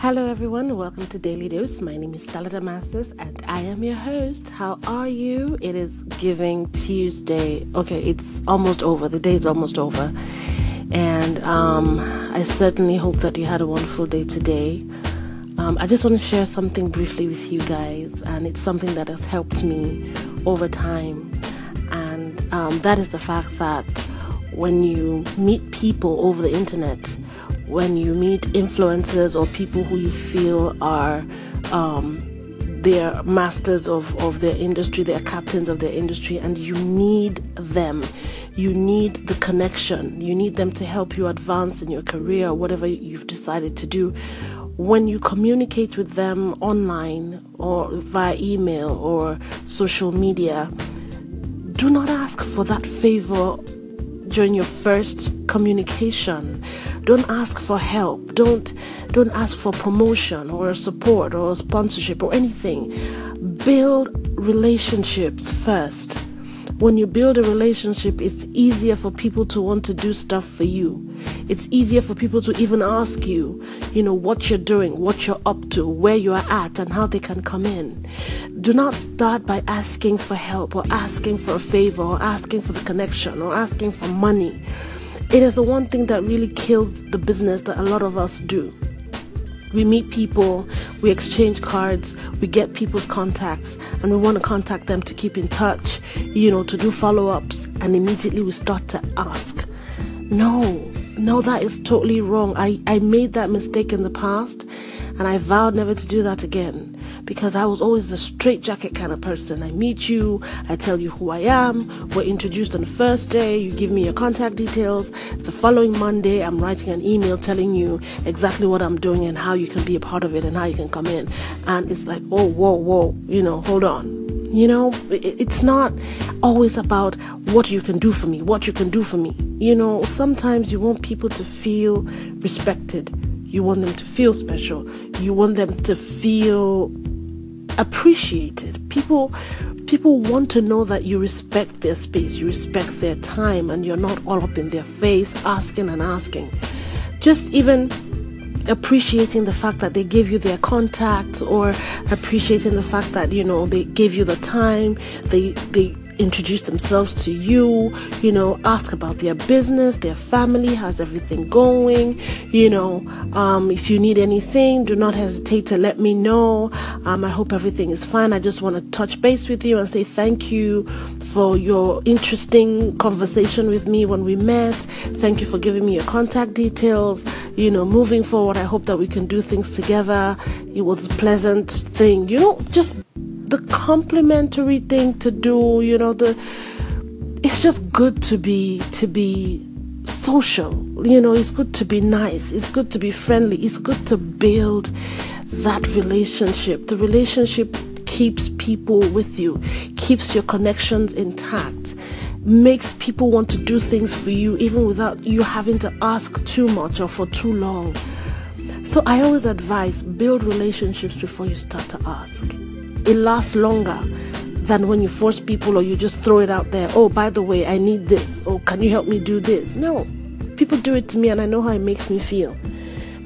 Hello, everyone. Welcome to Daily Dose. My name is Stella Damasus, and I am your host. How are you? It is Giving Tuesday. Okay, it's almost over. The day is almost over, and um, I certainly hope that you had a wonderful day today. Um, I just want to share something briefly with you guys, and it's something that has helped me over time, and um, that is the fact that when you meet people over the internet when you meet influencers or people who you feel are um, masters of, of their industry, they're captains of their industry, and you need them. You need the connection. You need them to help you advance in your career, whatever you've decided to do. When you communicate with them online or via email or social media, do not ask for that favor during your first communication. Don't ask for help. Don't don't ask for promotion or support or sponsorship or anything. Build relationships first. When you build a relationship, it's easier for people to want to do stuff for you. It's easier for people to even ask you, you know, what you're doing, what you're up to, where you are at, and how they can come in. Do not start by asking for help or asking for a favor or asking for the connection or asking for money. It is the one thing that really kills the business that a lot of us do. We meet people, we exchange cards, we get people's contacts, and we want to contact them to keep in touch, you know, to do follow ups, and immediately we start to ask. No, no, that is totally wrong. I, I made that mistake in the past, and I vowed never to do that again because I was always a straight jacket kind of person. I meet you, I tell you who I am, we're introduced on the first day, you give me your contact details. The following Monday, I'm writing an email telling you exactly what I'm doing and how you can be a part of it and how you can come in. And it's like, oh, whoa, whoa, you know, hold on. You know, it's not always about what you can do for me, what you can do for me. You know, sometimes you want people to feel respected. You want them to feel special. You want them to feel appreciated. People people want to know that you respect their space, you respect their time and you're not all up in their face asking and asking. Just even appreciating the fact that they gave you their contact or appreciating the fact that you know they gave you the time they they introduce themselves to you, you know, ask about their business, their family, how's everything going, you know, um, if you need anything, do not hesitate to let me know. Um, I hope everything is fine. I just want to touch base with you and say thank you for your interesting conversation with me when we met. Thank you for giving me your contact details. You know, moving forward, I hope that we can do things together. It was a pleasant thing, you know, just the complimentary thing to do you know the it's just good to be to be social you know it's good to be nice it's good to be friendly it's good to build that relationship. The relationship keeps people with you keeps your connections intact makes people want to do things for you even without you having to ask too much or for too long. So i always advise build relationships before you start to ask it lasts longer than when you force people or you just throw it out there. Oh, by the way, I need this. Oh, can you help me do this? No. People do it to me and I know how it makes me feel.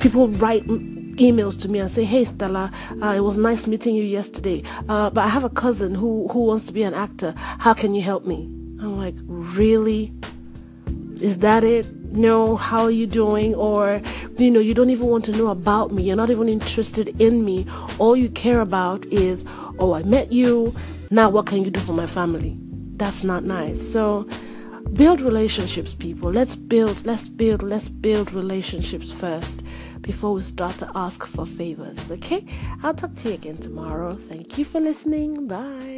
People write emails to me and say, "Hey Stella, uh, it was nice meeting you yesterday, uh, but I have a cousin who who wants to be an actor. How can you help me?" I'm like, "Really? Is that it? No. How are you doing? Or you know, you don't even want to know about me. You're not even interested in me. All you care about is." oh, I met you. Now, what can you do for my family? That's not nice. So, build relationships, people. Let's build, let's build, let's build relationships first before we start to ask for favors. Okay? I'll talk to you again tomorrow. Thank you for listening. Bye.